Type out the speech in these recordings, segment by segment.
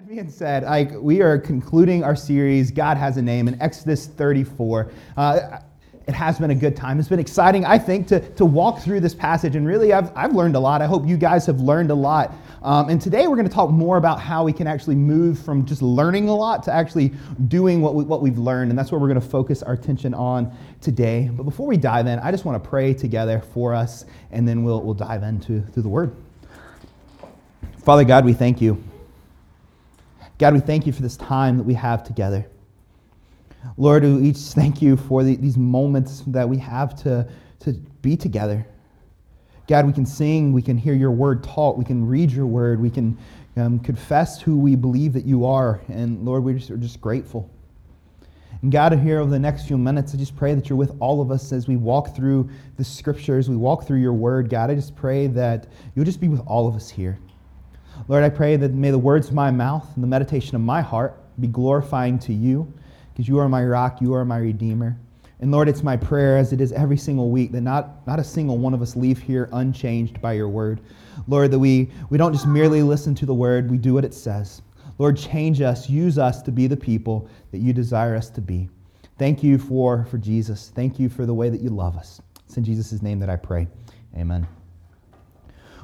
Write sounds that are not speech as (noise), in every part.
that being said, we are concluding our series, God has a name, in Exodus 34. Uh, it has been a good time. It's been exciting, I think, to, to walk through this passage. And really, I've, I've learned a lot. I hope you guys have learned a lot. Um, and today we're going to talk more about how we can actually move from just learning a lot to actually doing what, we, what we've learned. And that's what we're going to focus our attention on today. But before we dive in, I just want to pray together for us, and then we'll, we'll dive into through the word. Father God, we thank you. God, we thank you for this time that we have together. Lord, we each thank you for the, these moments that we have to, to be together. God, we can sing, we can hear your word taught, we can read your word, we can um, confess who we believe that you are. And Lord, we just, are just grateful. And God, here over the next few minutes, I just pray that you're with all of us as we walk through the scriptures, we walk through your word. God, I just pray that you'll just be with all of us here. Lord, I pray that may the words of my mouth and the meditation of my heart be glorifying to you, because you are my rock, you are my redeemer. And Lord, it's my prayer, as it is every single week, that not, not a single one of us leave here unchanged by your word. Lord, that we, we don't just merely listen to the word, we do what it says. Lord, change us, use us to be the people that you desire us to be. Thank you for, for Jesus. Thank you for the way that you love us. It's in Jesus' name that I pray. Amen.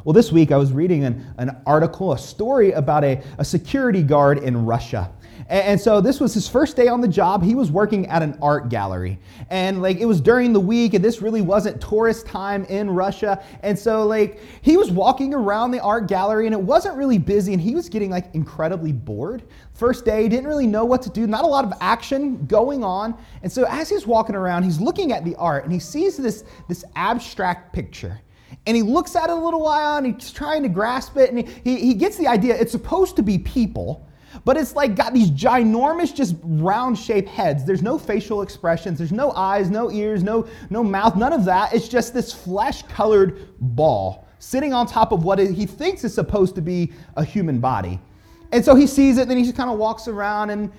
Well, this week I was reading an, an article, a story about a, a security guard in Russia. And, so this was his first day on the job. He was working at an art gallery. And like it was during the week, and this really wasn't tourist time in Russia. And so like he was walking around the art gallery and it wasn't really busy, and he was getting like incredibly bored. First day, didn't really know what to do, not a lot of action going on. And so as he's walking around, he's looking at the art and he sees this, this abstract picture and he looks at it a little while and he's trying to grasp it and he, he, he gets the idea it's supposed to be people but it's like got these ginormous just round shaped heads. There's no facial expressions. There's no eyes no ears no no mouth none of that. It's just this flesh colored ball sitting on top of what he thinks is supposed to be a human body. And so he sees it and then he just kind of walks around and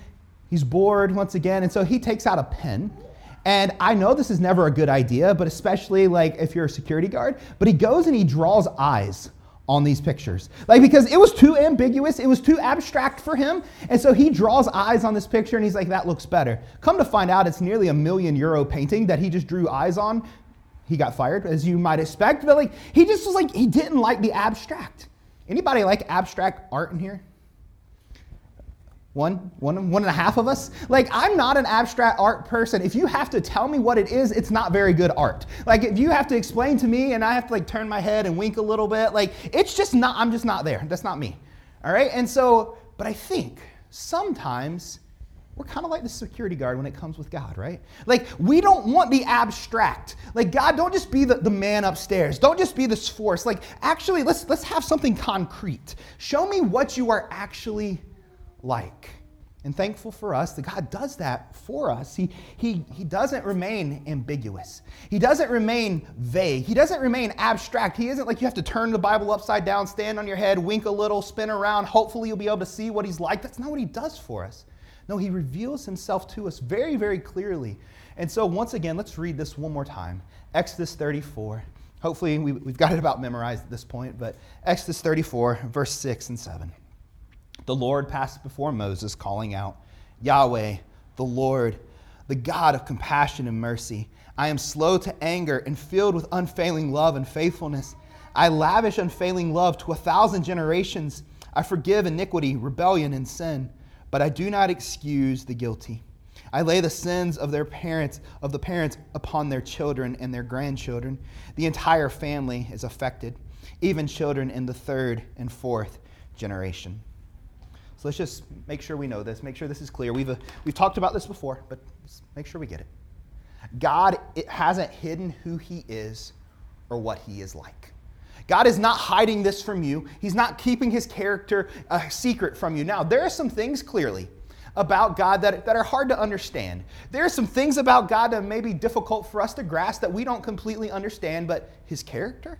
he's bored once again. And so he takes out a pen and I know this is never a good idea, but especially like if you're a security guard, but he goes and he draws eyes on these pictures. Like because it was too ambiguous, it was too abstract for him. And so he draws eyes on this picture and he's like that looks better. Come to find out it's nearly a million euro painting that he just drew eyes on. He got fired as you might expect, but like he just was like he didn't like the abstract. Anybody like abstract art in here? One, one, one and a half of us. Like, I'm not an abstract art person. If you have to tell me what it is, it's not very good art. Like, if you have to explain to me and I have to like turn my head and wink a little bit, like, it's just not, I'm just not there. That's not me. All right? And so, but I think sometimes we're kind of like the security guard when it comes with God, right? Like, we don't want the abstract. Like, God, don't just be the, the man upstairs. Don't just be this force. Like, actually, let's, let's have something concrete. Show me what you are actually like. And thankful for us that God does that for us. He, he, he doesn't remain ambiguous. He doesn't remain vague. He doesn't remain abstract. He isn't like you have to turn the Bible upside down, stand on your head, wink a little, spin around. Hopefully, you'll be able to see what He's like. That's not what He does for us. No, He reveals Himself to us very, very clearly. And so, once again, let's read this one more time Exodus 34. Hopefully, we, we've got it about memorized at this point, but Exodus 34, verse 6 and 7 the Lord passed before Moses, calling out, Yahweh, the Lord, the God of compassion and mercy. I am slow to anger and filled with unfailing love and faithfulness. I lavish unfailing love to a thousand generations. I forgive iniquity, rebellion, and sin, but I do not excuse the guilty. I lay the sins of their parents, of the parents, upon their children and their grandchildren. The entire family is affected, even children in the third and fourth generation. So let's just make sure we know this, make sure this is clear. We've, uh, we've talked about this before, but make sure we get it. God it hasn't hidden who He is or what He is like. God is not hiding this from you. He's not keeping His character a secret from you. Now, there are some things clearly about God that, that are hard to understand. There are some things about God that may be difficult for us to grasp that we don't completely understand, but His character,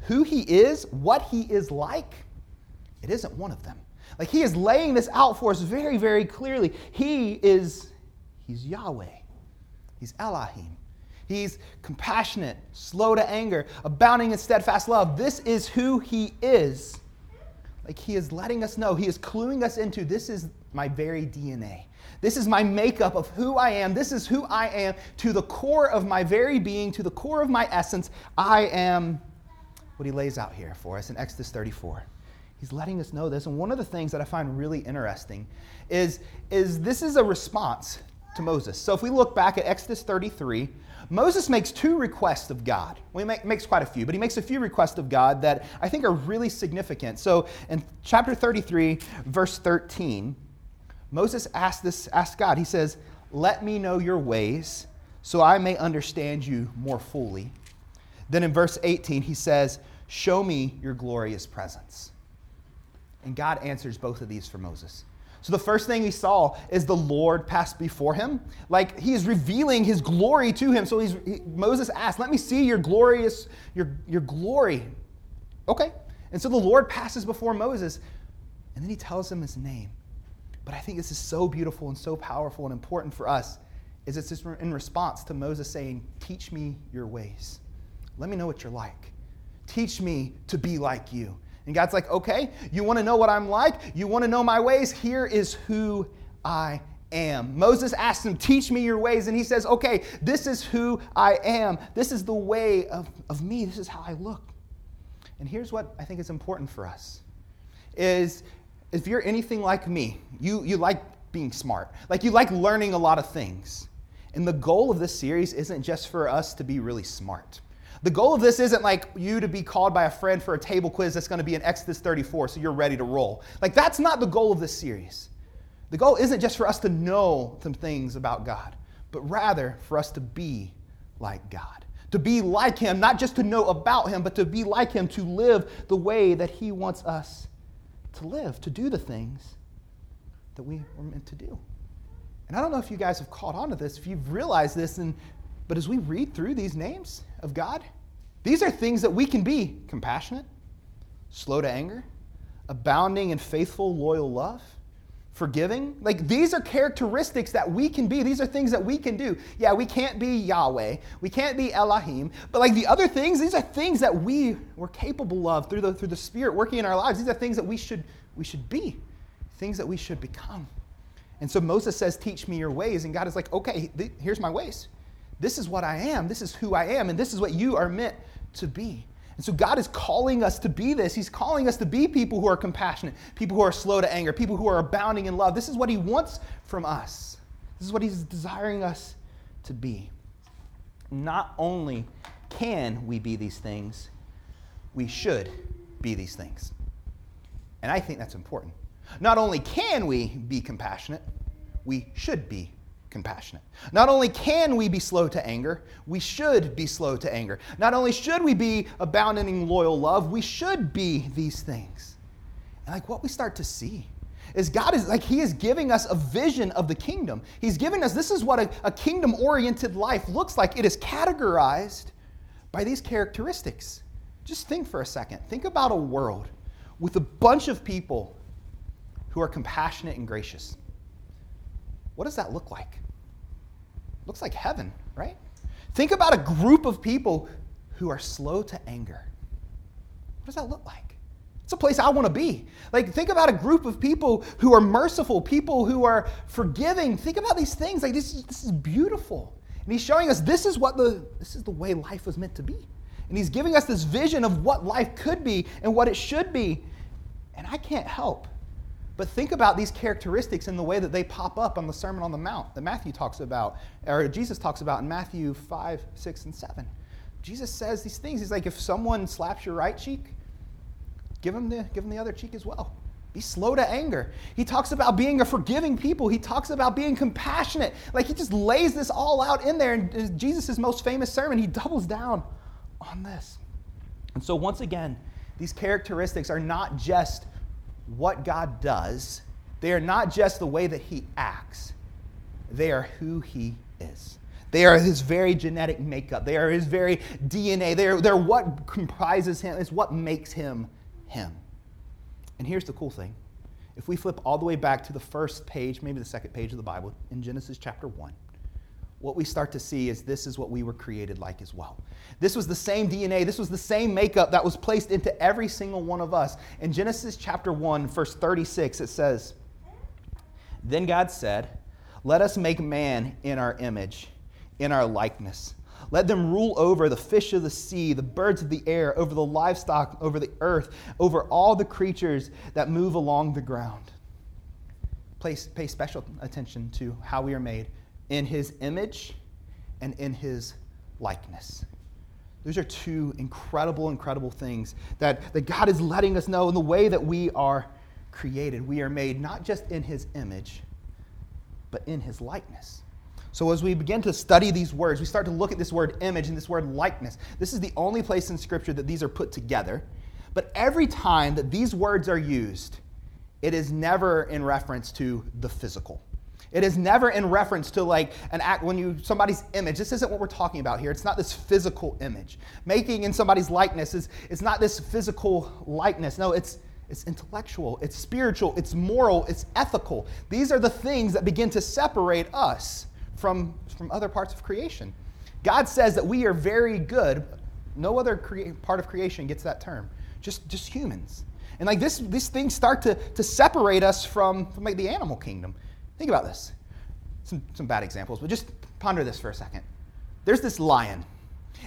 who He is, what He is like, it isn't one of them. Like he is laying this out for us very, very clearly. He is, he's Yahweh. He's Elohim. He's compassionate, slow to anger, abounding in steadfast love. This is who he is. Like he is letting us know, he is cluing us into this is my very DNA. This is my makeup of who I am. This is who I am to the core of my very being, to the core of my essence. I am what he lays out here for us in Exodus 34. He's letting us know this. And one of the things that I find really interesting is, is this is a response to Moses. So if we look back at Exodus 33, Moses makes two requests of God. Well, he make, makes quite a few, but he makes a few requests of God that I think are really significant. So in chapter 33, verse 13, Moses asks this, asks God, he says, Let me know your ways so I may understand you more fully. Then in verse 18, he says, Show me your glorious presence. And God answers both of these for Moses. So the first thing he saw is the Lord pass before him. Like he is revealing his glory to him. So he's, he, Moses asked, Let me see your glorious, your, your glory. Okay. And so the Lord passes before Moses, and then he tells him his name. But I think this is so beautiful and so powerful and important for us, is it's just in response to Moses saying, Teach me your ways. Let me know what you're like. Teach me to be like you. And God's like, okay, you want to know what I'm like? You want to know my ways? Here is who I am. Moses asks him, Teach me your ways. And he says, Okay, this is who I am. This is the way of, of me. This is how I look. And here's what I think is important for us is if you're anything like me, you, you like being smart. Like you like learning a lot of things. And the goal of this series isn't just for us to be really smart. The goal of this isn't like you to be called by a friend for a table quiz that's going to be in Exodus 34 so you're ready to roll. Like, that's not the goal of this series. The goal isn't just for us to know some things about God, but rather for us to be like God. To be like Him, not just to know about Him, but to be like Him, to live the way that He wants us to live, to do the things that we were meant to do. And I don't know if you guys have caught on to this, if you've realized this, and, but as we read through these names, of God. These are things that we can be compassionate, slow to anger, abounding in faithful, loyal love, forgiving. Like these are characteristics that we can be. These are things that we can do. Yeah, we can't be Yahweh, we can't be Elohim, but like the other things, these are things that we were capable of through the through the Spirit working in our lives. These are things that we should we should be, things that we should become. And so Moses says, "Teach me your ways," and God is like, "Okay, th- here's my ways." This is what I am. This is who I am. And this is what you are meant to be. And so God is calling us to be this. He's calling us to be people who are compassionate, people who are slow to anger, people who are abounding in love. This is what He wants from us. This is what He's desiring us to be. Not only can we be these things, we should be these things. And I think that's important. Not only can we be compassionate, we should be compassionate. Not only can we be slow to anger, we should be slow to anger. Not only should we be abounding in loyal love, we should be these things. And like what we start to see is God is like He is giving us a vision of the kingdom. He's giving us this is what a, a kingdom oriented life looks like. It is categorized by these characteristics. Just think for a second. Think about a world with a bunch of people who are compassionate and gracious. What does that look like? Looks like heaven, right? Think about a group of people who are slow to anger. What does that look like? It's a place I want to be. Like, think about a group of people who are merciful, people who are forgiving. Think about these things. Like, this is, this is beautiful. And he's showing us this is what the this is the way life was meant to be. And he's giving us this vision of what life could be and what it should be. And I can't help but think about these characteristics in the way that they pop up on the Sermon on the Mount that Matthew talks about, or Jesus talks about in Matthew 5, 6, and 7. Jesus says these things. He's like, if someone slaps your right cheek, give them the, give them the other cheek as well. Be slow to anger. He talks about being a forgiving people. He talks about being compassionate. Like he just lays this all out in there. In Jesus' most famous sermon, he doubles down on this. And so, once again, these characteristics are not just what God does, they are not just the way that He acts, they are who He is. They are His very genetic makeup, they are His very DNA, they're, they're what comprises Him, it's what makes Him Him. And here's the cool thing if we flip all the way back to the first page, maybe the second page of the Bible, in Genesis chapter 1, what we start to see is this is what we were created like as well. This was the same DNA, this was the same makeup that was placed into every single one of us. In Genesis chapter 1, verse 36, it says, Then God said, Let us make man in our image, in our likeness. Let them rule over the fish of the sea, the birds of the air, over the livestock, over the earth, over all the creatures that move along the ground. Place, pay special attention to how we are made in his image and in his likeness. Those are two incredible, incredible things that, that God is letting us know in the way that we are created. We are made not just in his image, but in his likeness. So, as we begin to study these words, we start to look at this word image and this word likeness. This is the only place in Scripture that these are put together. But every time that these words are used, it is never in reference to the physical. It is never in reference to like an act when you somebody's image. This isn't what we're talking about here. It's not this physical image. Making in somebody's likeness is it's not this physical likeness. No, it's it's intellectual, it's spiritual, it's moral, it's ethical. These are the things that begin to separate us from, from other parts of creation. God says that we are very good. No other crea- part of creation gets that term. Just, just humans. And like this, these things start to, to separate us from, from like the animal kingdom. Think about this. Some, some bad examples, but just ponder this for a second. There's this lion,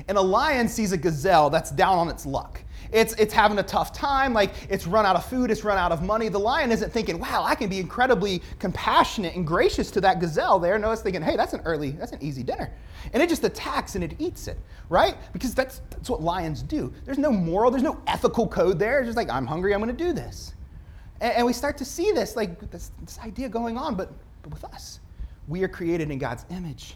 and a lion sees a gazelle that's down on its luck. It's, it's having a tough time, like it's run out of food, it's run out of money. The lion isn't thinking, wow, I can be incredibly compassionate and gracious to that gazelle there. No, it's thinking, hey, that's an early, that's an easy dinner. And it just attacks and it eats it, right? Because that's, that's what lions do. There's no moral, there's no ethical code there. It's just like, I'm hungry, I'm gonna do this. And, and we start to see this, like this, this idea going on, but, but with us. We are created in God's image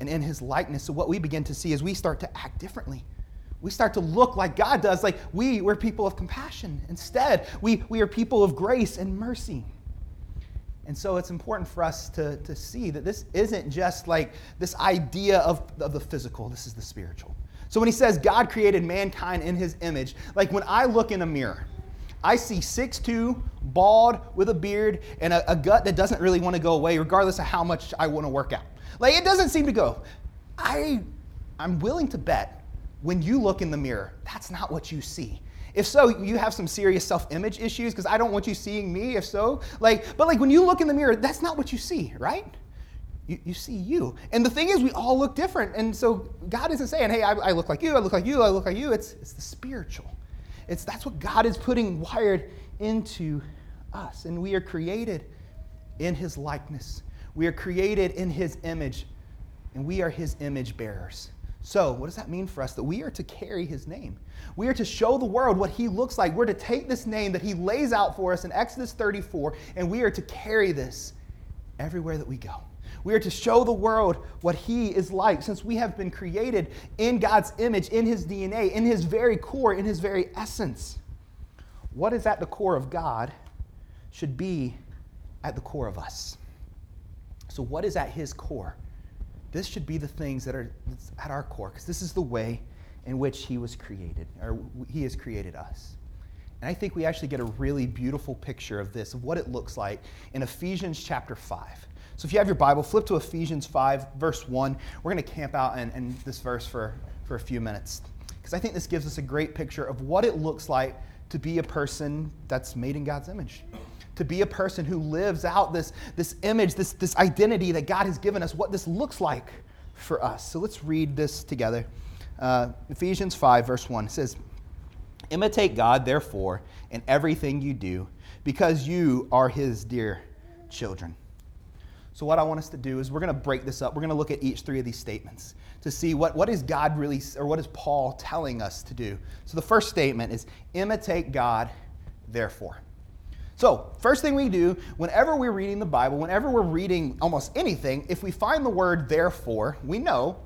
and in his likeness. So what we begin to see is we start to act differently. We start to look like God does, like we, we're people of compassion. Instead, we, we are people of grace and mercy. And so it's important for us to, to see that this isn't just like this idea of, of the physical, this is the spiritual. So when he says God created mankind in his image, like when I look in a mirror, I see 6'2, bald, with a beard, and a, a gut that doesn't really want to go away, regardless of how much I want to work out. Like, it doesn't seem to go. I, I'm willing to bet when you look in the mirror, that's not what you see. If so, you have some serious self-image issues because I don't want you seeing me. If so, like, but like when you look in the mirror, that's not what you see, right? You, you see you. And the thing is, we all look different. And so God isn't saying, hey, I, I look like you, I look like you, I look like you. It's, it's the spiritual. It's, that's what God is putting wired into us. And we are created in his likeness. We are created in his image, and we are his image bearers. So, what does that mean for us? That we are to carry his name. We are to show the world what he looks like. We're to take this name that he lays out for us in Exodus 34, and we are to carry this everywhere that we go. We are to show the world what he is like since we have been created in God's image, in his DNA, in his very core, in his very essence. What is at the core of God should be at the core of us. So, what is at his core? This should be the things that are at our core, because this is the way in which he was created, or he has created us. And I think we actually get a really beautiful picture of this, of what it looks like in Ephesians chapter 5. So if you have your Bible, flip to Ephesians 5, verse 1. We're going to camp out in, in this verse for, for a few minutes, because I think this gives us a great picture of what it looks like to be a person that's made in God's image to be a person who lives out this, this image, this, this identity that God has given us, what this looks like for us. So let's read this together. Uh, Ephesians 5, verse 1 says, Imitate God, therefore, in everything you do, because you are his dear children. So, what I want us to do is we're going to break this up. We're going to look at each three of these statements to see what, what is God really, or what is Paul telling us to do. So, the first statement is imitate God, therefore. So, first thing we do, whenever we're reading the Bible, whenever we're reading almost anything, if we find the word therefore, we know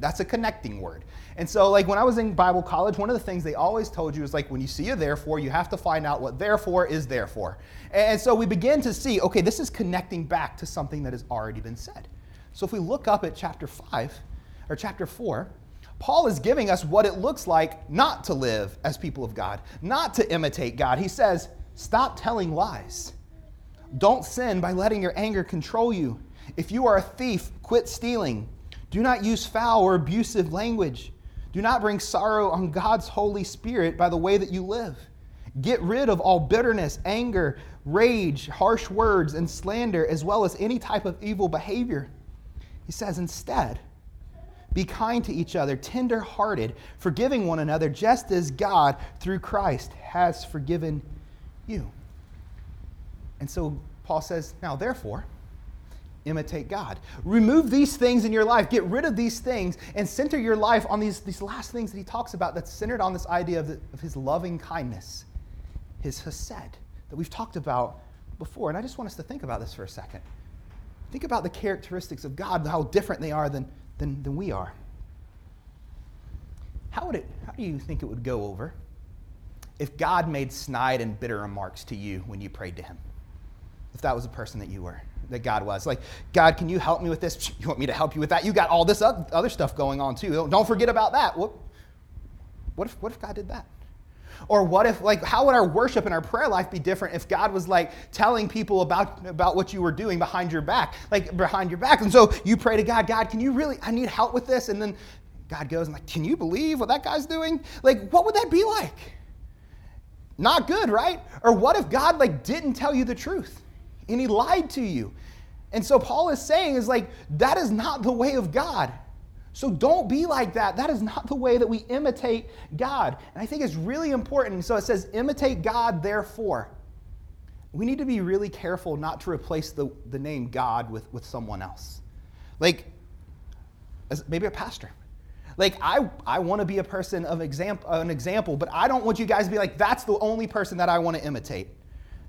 that's a connecting word. And so, like when I was in Bible college, one of the things they always told you is like when you see a therefore, you have to find out what therefore is therefore. And so we begin to see, okay, this is connecting back to something that has already been said. So if we look up at chapter 5 or chapter 4, Paul is giving us what it looks like not to live as people of God, not to imitate God. He says, Stop telling lies. Don't sin by letting your anger control you. If you are a thief, quit stealing. Do not use foul or abusive language. Do not bring sorrow on God's Holy Spirit by the way that you live. Get rid of all bitterness, anger, rage, harsh words, and slander, as well as any type of evil behavior. He says, instead, be kind to each other, tender hearted, forgiving one another, just as God, through Christ, has forgiven you. And so Paul says, now therefore, imitate God. Remove these things in your life, get rid of these things, and center your life on these, these last things that he talks about that's centered on this idea of, the, of his loving kindness, his hesed, that we've talked about before. And I just want us to think about this for a second. Think about the characteristics of God, how different they are than than, than we are. How, would it, how do you think it would go over if God made snide and bitter remarks to you when you prayed to Him? If that was the person that you were, that God was. Like, God, can you help me with this? You want me to help you with that? You got all this other stuff going on too. Don't forget about that. What, what, if, what if God did that? Or what if, like, how would our worship and our prayer life be different if God was like telling people about, about what you were doing behind your back, like behind your back? And so you pray to God, God, can you really, I need help with this? And then God goes and like, can you believe what that guy's doing? Like, what would that be like? Not good, right? Or what if God like didn't tell you the truth and he lied to you? And so Paul is saying is like that is not the way of God. So don't be like that. That is not the way that we imitate God. And I think it's really important. So it says, imitate God, therefore. We need to be really careful not to replace the, the name God with, with someone else. Like, maybe a pastor. Like, I, I want to be a person of example, an example, but I don't want you guys to be like, that's the only person that I want to imitate.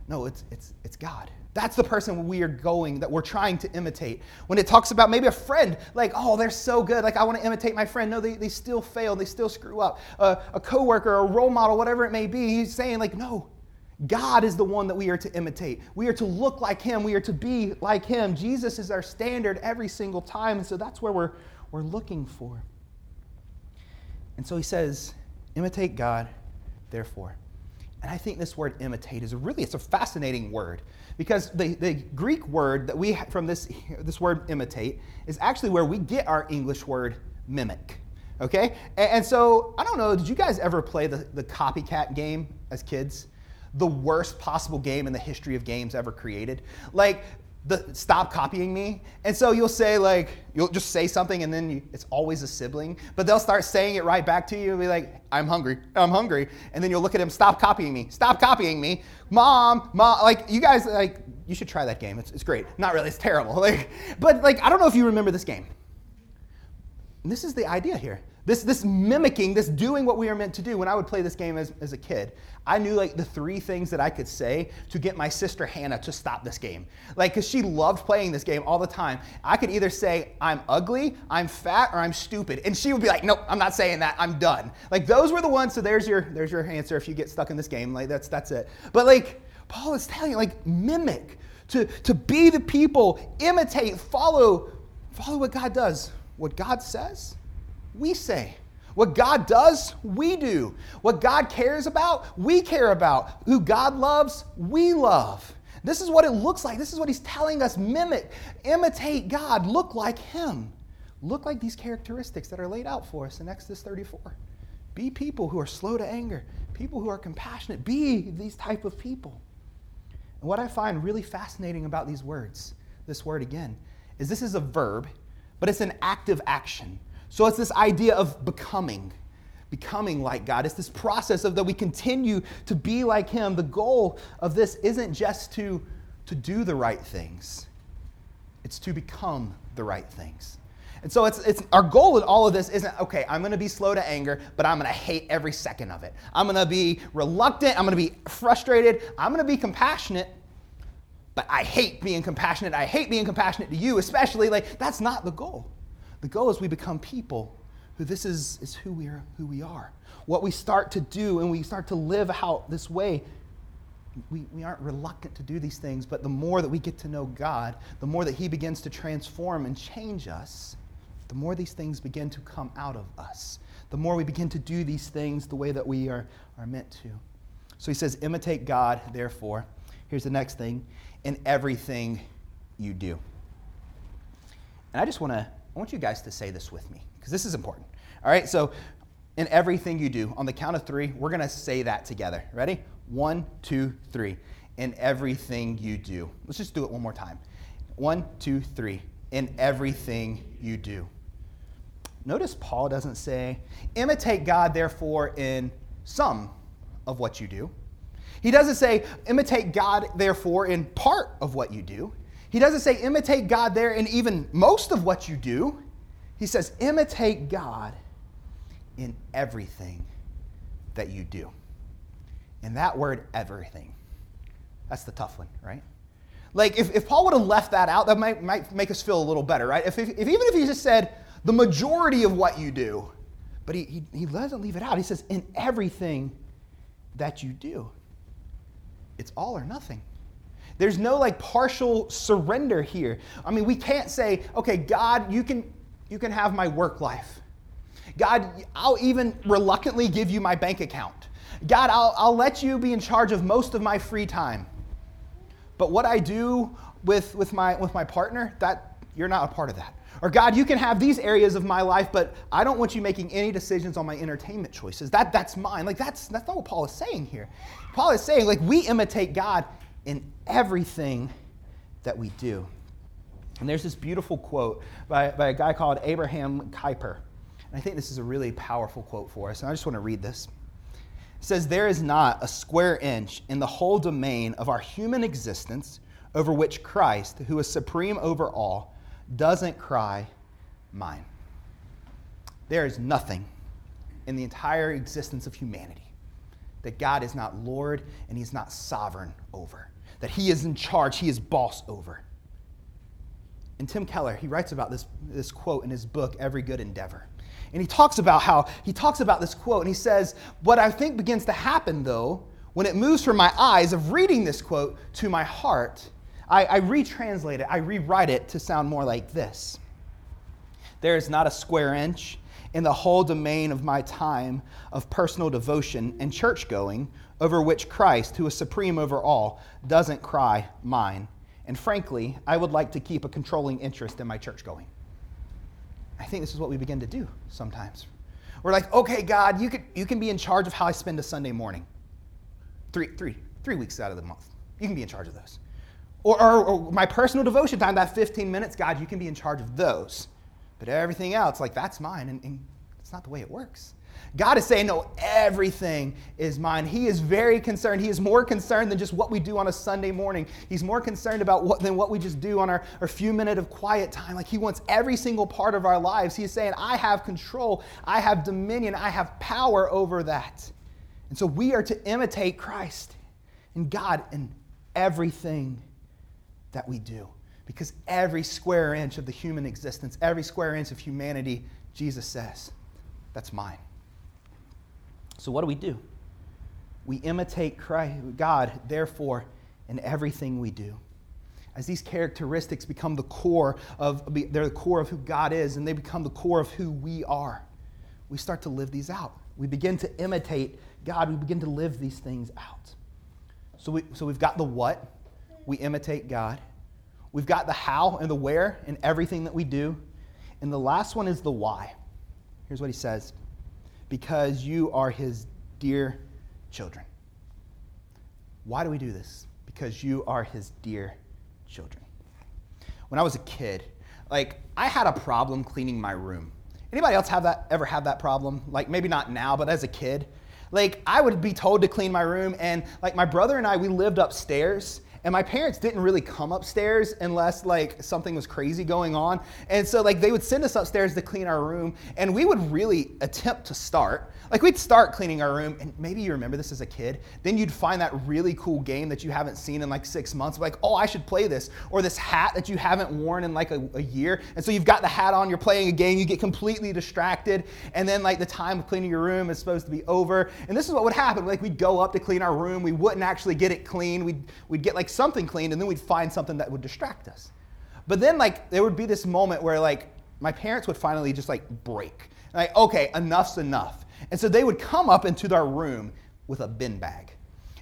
No, it's, it's, it's God. That's the person we are going, that we're trying to imitate. When it talks about maybe a friend, like, oh, they're so good, like, I want to imitate my friend. No, they, they still fail, they still screw up. Uh, a coworker, a role model, whatever it may be, he's saying, like, no, God is the one that we are to imitate. We are to look like him, we are to be like him. Jesus is our standard every single time, and so that's where we're, we're looking for. And so he says, imitate God, therefore. And I think this word imitate is really, it's a fascinating word because the, the Greek word that we from this, (laughs) this word imitate is actually where we get our English word mimic. Okay? And, and so, I don't know, did you guys ever play the, the copycat game as kids? The worst possible game in the history of games ever created. Like, the, stop copying me. And so you'll say like you'll just say something and then you, it's always a sibling, but they'll start saying it right back to you and be like, "I'm hungry. I'm hungry." And then you'll look at him, "Stop copying me. Stop copying me." Mom, mom, like you guys like you should try that game. It's, it's great. Not really, it's terrible. (laughs) Like but like I don't know if you remember this game. And this is the idea here. This, this mimicking, this doing what we are meant to do. When I would play this game as, as a kid, I knew like the three things that I could say to get my sister Hannah to stop this game. Like, because she loved playing this game all the time. I could either say, I'm ugly, I'm fat, or I'm stupid. And she would be like, nope, I'm not saying that, I'm done. Like, those were the ones, so there's your, there's your answer if you get stuck in this game. Like, that's, that's it. But like, Paul is telling you, like, mimic, to, to be the people, imitate, follow, follow what God does. What God says, we say. What God does, we do. What God cares about, we care about. Who God loves, we love. This is what it looks like. This is what he's telling us mimic, imitate God, look like him. Look like these characteristics that are laid out for us in Exodus 34. Be people who are slow to anger, people who are compassionate. Be these type of people. And what I find really fascinating about these words, this word again, is this is a verb, but it's an active action. So it's this idea of becoming, becoming like God. It's this process of that we continue to be like Him. The goal of this isn't just to, to do the right things, it's to become the right things. And so it's, it's our goal in all of this isn't okay, I'm gonna be slow to anger, but I'm gonna hate every second of it. I'm gonna be reluctant, I'm gonna be frustrated, I'm gonna be compassionate, but I hate being compassionate. I hate being compassionate to you, especially. Like, that's not the goal. The goal is we become people who this is, is who, we are, who we are. What we start to do and we start to live out this way, we, we aren't reluctant to do these things, but the more that we get to know God, the more that He begins to transform and change us, the more these things begin to come out of us. The more we begin to do these things the way that we are, are meant to. So he says, imitate God, therefore. Here's the next thing in everything you do And I just want to, I want you guys to say this with me because this is important. All right, so in everything you do, on the count of three, we're going to say that together. Ready? One, two, three. In everything you do. Let's just do it one more time. One, two, three. In everything you do. Notice Paul doesn't say, imitate God, therefore, in some of what you do. He doesn't say, imitate God, therefore, in part of what you do. He doesn't say, imitate God there in even most of what you do. He says, imitate God in everything that you do. And that word, everything, that's the tough one, right? Like, if, if Paul would have left that out, that might, might make us feel a little better, right? If, if, if even if he just said, the majority of what you do, but he, he, he doesn't leave it out. He says, in everything that you do, it's all or nothing. There's no like partial surrender here. I mean, we can't say, okay, God, you can, you can have my work life. God, I'll even reluctantly give you my bank account. God, I'll, I'll let you be in charge of most of my free time. But what I do with, with, my, with my partner, that you're not a part of that. Or God, you can have these areas of my life, but I don't want you making any decisions on my entertainment choices. That, that's mine. Like that's, that's not what Paul is saying here. Paul is saying, like, we imitate God in everything that we do. And there's this beautiful quote by, by a guy called Abraham Kuyper. And I think this is a really powerful quote for us. And I just want to read this. It says, There is not a square inch in the whole domain of our human existence over which Christ, who is supreme over all, doesn't cry, Mine. There is nothing in the entire existence of humanity that God is not Lord and He's not sovereign over, that He is in charge, He is boss over. And Tim Keller, he writes about this, this quote in his book, Every Good Endeavor. And he talks about how, he talks about this quote, and he says, What I think begins to happen, though, when it moves from my eyes of reading this quote to my heart, I, I retranslate it, I rewrite it to sound more like this There is not a square inch in the whole domain of my time of personal devotion and church going over which Christ, who is supreme over all, doesn't cry, Mine. And frankly, I would like to keep a controlling interest in my church going. I think this is what we begin to do sometimes. We're like, okay, God, you can, you can be in charge of how I spend a Sunday morning. Three, three, three weeks out of the month. You can be in charge of those. Or, or, or my personal devotion time, that 15 minutes, God, you can be in charge of those. But everything else, like, that's mine. And, and it's not the way it works. God is saying, no, everything is mine. He is very concerned. He is more concerned than just what we do on a Sunday morning. He's more concerned about what than what we just do on our, our few minute of quiet time. Like he wants every single part of our lives. He is saying, I have control, I have dominion, I have power over that. And so we are to imitate Christ and God in everything that we do. Because every square inch of the human existence, every square inch of humanity, Jesus says, that's mine. So, what do we do? We imitate Christ, God, therefore, in everything we do. As these characteristics become the core of, they're the core of who God is, and they become the core of who we are, we start to live these out. We begin to imitate God. We begin to live these things out. So, we, so we've got the what, we imitate God. We've got the how and the where in everything that we do. And the last one is the why. Here's what he says because you are his dear children. Why do we do this? Because you are his dear children. When I was a kid, like I had a problem cleaning my room. Anybody else have that ever had that problem? Like maybe not now, but as a kid, like I would be told to clean my room and like my brother and I we lived upstairs and my parents didn't really come upstairs unless like something was crazy going on. And so like they would send us upstairs to clean our room and we would really attempt to start. Like we'd start cleaning our room and maybe you remember this as a kid. Then you'd find that really cool game that you haven't seen in like 6 months like, "Oh, I should play this." Or this hat that you haven't worn in like a, a year. And so you've got the hat on, you're playing a game, you get completely distracted, and then like the time of cleaning your room is supposed to be over. And this is what would happen. Like we'd go up to clean our room, we wouldn't actually get it clean. We'd we'd get like something cleaned, and then we'd find something that would distract us. But then, like, there would be this moment where, like, my parents would finally just like break. Like, okay, enough's enough. And so they would come up into our room with a bin bag.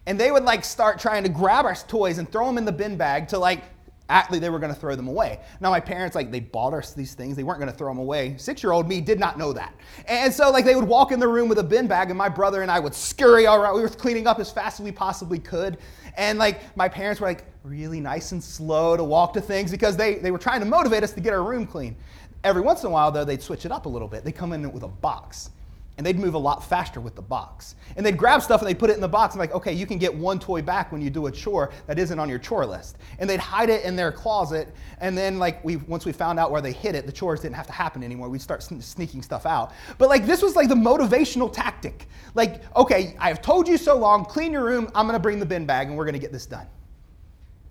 And they would like start trying to grab our toys and throw them in the bin bag to like Actually, they were going to throw them away. Now, my parents, like, they bought us these things. They weren't going to throw them away. Six year old me did not know that. And so, like, they would walk in the room with a bin bag, and my brother and I would scurry all around. We were cleaning up as fast as we possibly could. And, like, my parents were, like, really nice and slow to walk to things because they, they were trying to motivate us to get our room clean. Every once in a while, though, they'd switch it up a little bit. They'd come in with a box and they'd move a lot faster with the box. And they'd grab stuff and they'd put it in the box and like, okay, you can get one toy back when you do a chore that isn't on your chore list. And they'd hide it in their closet. And then like we once we found out where they hid it, the chores didn't have to happen anymore. We'd start sneaking stuff out. But like this was like the motivational tactic. Like, okay, I have told you so long, clean your room. I'm gonna bring the bin bag and we're gonna get this done.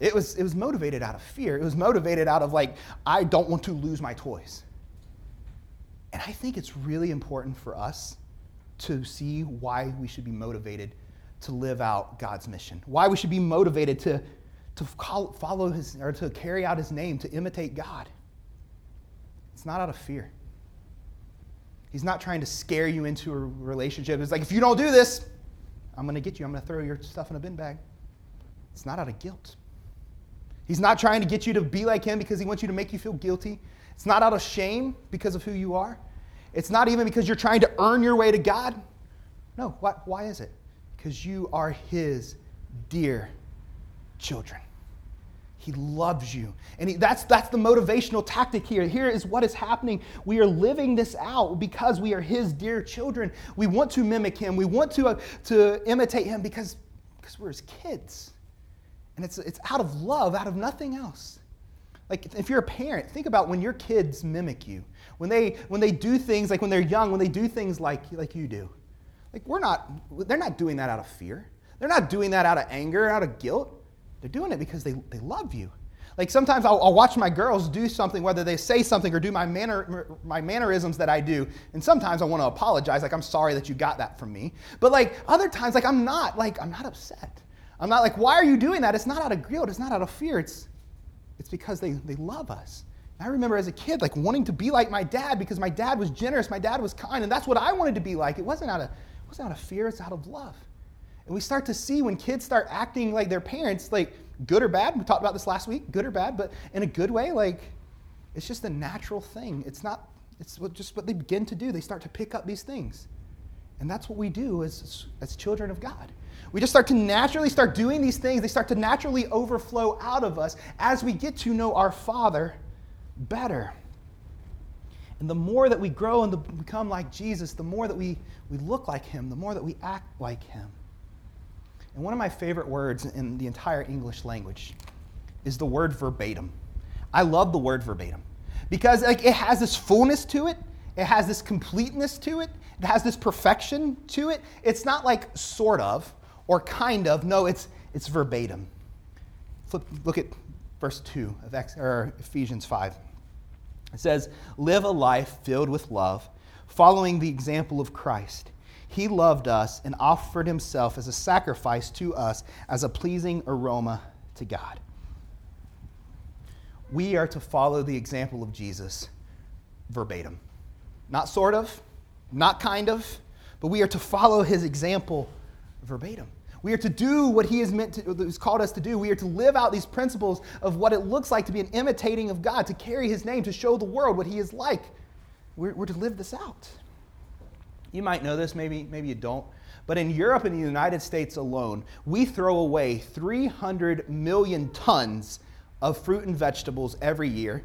It was, it was motivated out of fear. It was motivated out of like, I don't want to lose my toys. And I think it's really important for us to see why we should be motivated to live out God's mission, why we should be motivated to, to follow his or to carry out his name, to imitate God. It's not out of fear. He's not trying to scare you into a relationship. It's like, if you don't do this, I'm going to get you. I'm going to throw your stuff in a bin bag. It's not out of guilt. He's not trying to get you to be like him because he wants you to make you feel guilty. It's not out of shame because of who you are. It's not even because you're trying to earn your way to God. No, why, why is it? Because you are His dear children. He loves you. And he, that's, that's the motivational tactic here. Here is what is happening. We are living this out because we are His dear children. We want to mimic Him, we want to, uh, to imitate Him because, because we're His kids. And it's, it's out of love, out of nothing else. Like if you're a parent, think about when your kids mimic you. When they when they do things like when they're young, when they do things like like you do. Like we're not they're not doing that out of fear. They're not doing that out of anger, out of guilt. They're doing it because they, they love you. Like sometimes I'll, I'll, watch my girls do something, whether they say something or do my, manner, my mannerisms that I do. And sometimes I want to apologize, like, I'm sorry that you got that from me. But like other times, like, I'm not, like, I'm not upset. I'm not like, why are you doing that? It's not out of guilt. It's not out of fear. It's, it's because they, they love us. I remember as a kid, like wanting to be like my dad because my dad was generous, my dad was kind, and that's what I wanted to be like. It wasn't out of, it wasn't out of fear, it's out of love. And we start to see when kids start acting like their parents, like good or bad. We talked about this last week, good or bad, but in a good way, like it's just a natural thing. It's not, it's just what they begin to do. They start to pick up these things. And that's what we do as, as children of God. We just start to naturally start doing these things. They start to naturally overflow out of us as we get to know our Father better. And the more that we grow and become like Jesus, the more that we, we look like him, the more that we act like him. And one of my favorite words in the entire English language is the word verbatim. I love the word verbatim because like, it has this fullness to it, it has this completeness to it, it has this perfection to it. It's not like sort of or kind of. No, it's, it's verbatim. Flip, look at verse 2 of Ephesians 5. It says, Live a life filled with love, following the example of Christ. He loved us and offered himself as a sacrifice to us as a pleasing aroma to God. We are to follow the example of Jesus verbatim. Not sort of, not kind of, but we are to follow his example verbatim. We are to do what he has meant to, has called us to do. We are to live out these principles of what it looks like to be an imitating of God, to carry his name, to show the world what he is like. We're, we're to live this out. You might know this, maybe, maybe you don't. But in Europe and the United States alone, we throw away 300 million tons of fruit and vegetables every year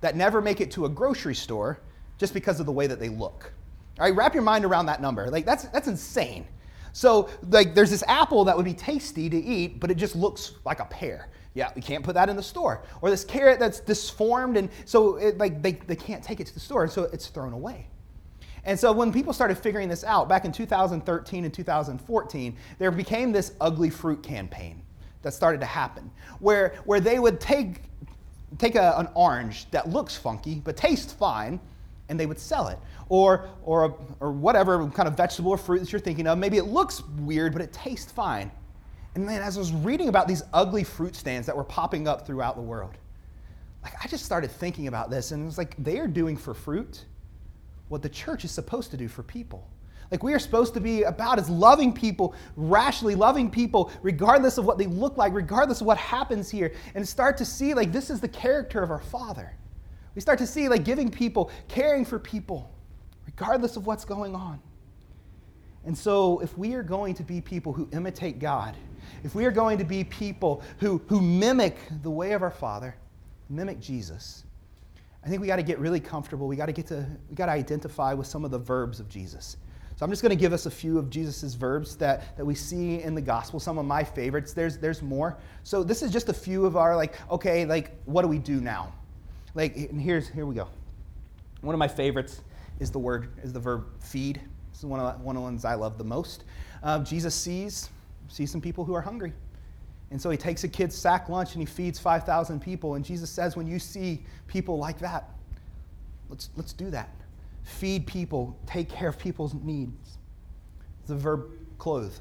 that never make it to a grocery store just because of the way that they look. All right, wrap your mind around that number. Like that's that's insane. So, like, there's this apple that would be tasty to eat, but it just looks like a pear. Yeah, we can't put that in the store. Or this carrot that's disformed, and so it, like they, they can't take it to the store, so it's thrown away. And so when people started figuring this out back in 2013 and 2014, there became this ugly fruit campaign that started to happen, where, where they would take, take a, an orange that looks funky but tastes fine, and they would sell it. Or, or, or whatever kind of vegetable or fruit that you're thinking of. Maybe it looks weird, but it tastes fine. And man, as I was reading about these ugly fruit stands that were popping up throughout the world, like I just started thinking about this, and it's like they are doing for fruit what the church is supposed to do for people. Like we are supposed to be about is loving people, rationally loving people, regardless of what they look like, regardless of what happens here, and start to see like this is the character of our Father. We start to see like giving people, caring for people, regardless of what's going on. And so, if we are going to be people who imitate God, if we are going to be people who, who mimic the way of our Father, mimic Jesus, I think we got to get really comfortable. We got to get to we got to identify with some of the verbs of Jesus. So I'm just going to give us a few of Jesus' verbs that, that we see in the gospel, some of my favorites. There's, there's more. So this is just a few of our, like, okay, like, what do we do now? Like, and here's, here we go. One of my favorites is the word, is the verb feed. This is one of, one of the ones I love the most. Uh, Jesus sees, sees some people who are hungry. And so he takes a kid's sack lunch and he feeds 5,000 people. And Jesus says, when you see people like that, let's, let's do that feed people, take care of people's needs. The verb clothe.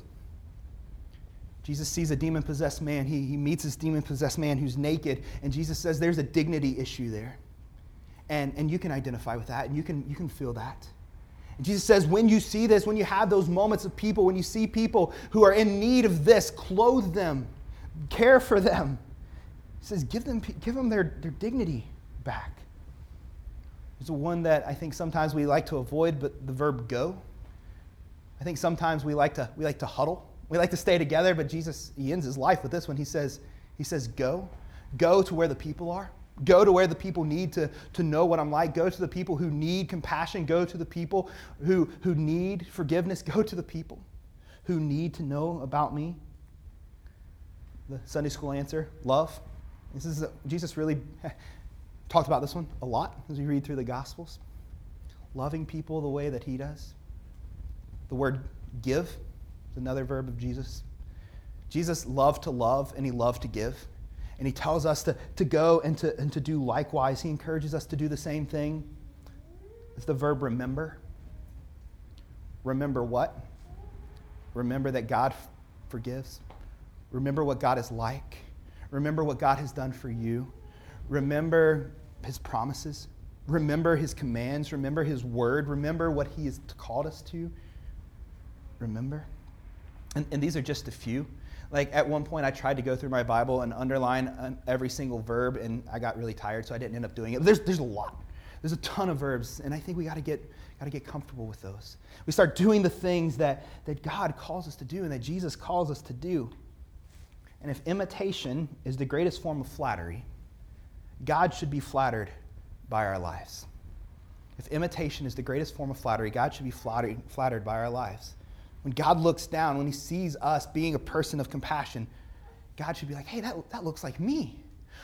Jesus sees a demon possessed man. He, he meets this demon possessed man who's naked, and Jesus says there's a dignity issue there. And, and you can identify with that, and you can, you can feel that. And Jesus says, when you see this, when you have those moments of people, when you see people who are in need of this, clothe them, care for them. He says, give them, give them their, their dignity back. There's one that I think sometimes we like to avoid, but the verb go. I think sometimes we like to, we like to huddle. We like to stay together, but Jesus, he ends his life with this one. He says, he says, go. Go to where the people are. Go to where the people need to, to know what I'm like. Go to the people who need compassion. Go to the people who, who need forgiveness. Go to the people who need to know about me. The Sunday school answer love. This is Jesus really (laughs) talked about this one a lot as we read through the Gospels. Loving people the way that he does. The word give is another verb of Jesus. Jesus loved to love and he loved to give. And he tells us to, to go and to, and to do likewise. He encourages us to do the same thing. It's the verb remember. Remember what? Remember that God forgives. Remember what God is like. Remember what God has done for you. Remember his promises. Remember his commands. Remember his word. Remember what he has called us to. Remember. And, and these are just a few. Like at one point, I tried to go through my Bible and underline every single verb, and I got really tired, so I didn't end up doing it. There's, there's a lot. There's a ton of verbs, and I think we got to get got to get comfortable with those. We start doing the things that, that God calls us to do and that Jesus calls us to do. And if imitation is the greatest form of flattery, God should be flattered by our lives. If imitation is the greatest form of flattery, God should be flattered, flattered by our lives. When God looks down, when He sees us being a person of compassion, God should be like, hey, that, that looks like me.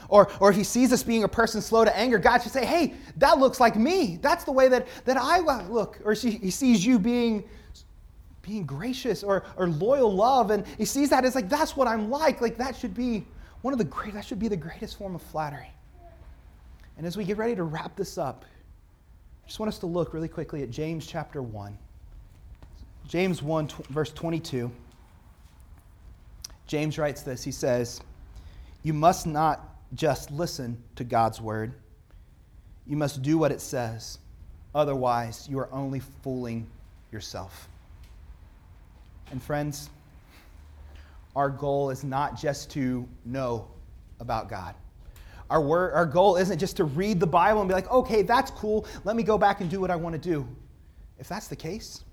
Or, or if He sees us being a person slow to anger, God should say, hey, that looks like me. That's the way that, that I look. Or He sees you being, being gracious or, or loyal love, and He sees that as like, that's what I'm like. Like, that should be one of the great, that should be the greatest form of flattery. And as we get ready to wrap this up, I just want us to look really quickly at James chapter 1. James 1, tw- verse 22. James writes this He says, You must not just listen to God's word, you must do what it says. Otherwise, you are only fooling yourself. And friends, our goal is not just to know about God. Our, our goal isn't just to read the Bible and be like, okay, that's cool. Let me go back and do what I want to do. If that's the case,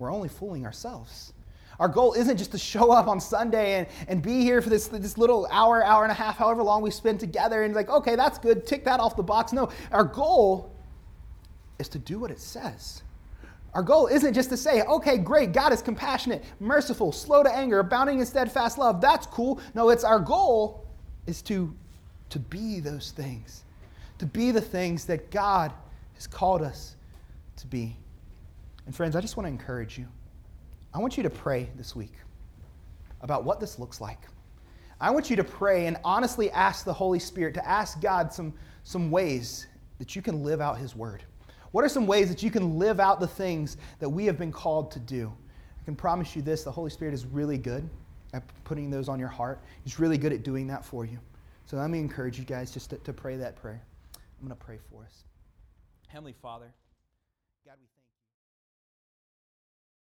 we're only fooling ourselves. Our goal isn't just to show up on Sunday and, and be here for this, this little hour, hour and a half, however long we spend together, and like, okay, that's good, tick that off the box. No, our goal is to do what it says. Our goal isn't just to say, okay, great, God is compassionate, merciful, slow to anger, abounding in steadfast love. That's cool. No, it's our goal is to to be those things, to be the things that God has called us to be. And friends, I just want to encourage you. I want you to pray this week about what this looks like. I want you to pray and honestly ask the Holy Spirit to ask God some, some ways that you can live out His Word. What are some ways that you can live out the things that we have been called to do? I can promise you this the Holy Spirit is really good at putting those on your heart. He's really good at doing that for you. So let me encourage you guys just to, to pray that prayer. I'm going to pray for us. Heavenly Father,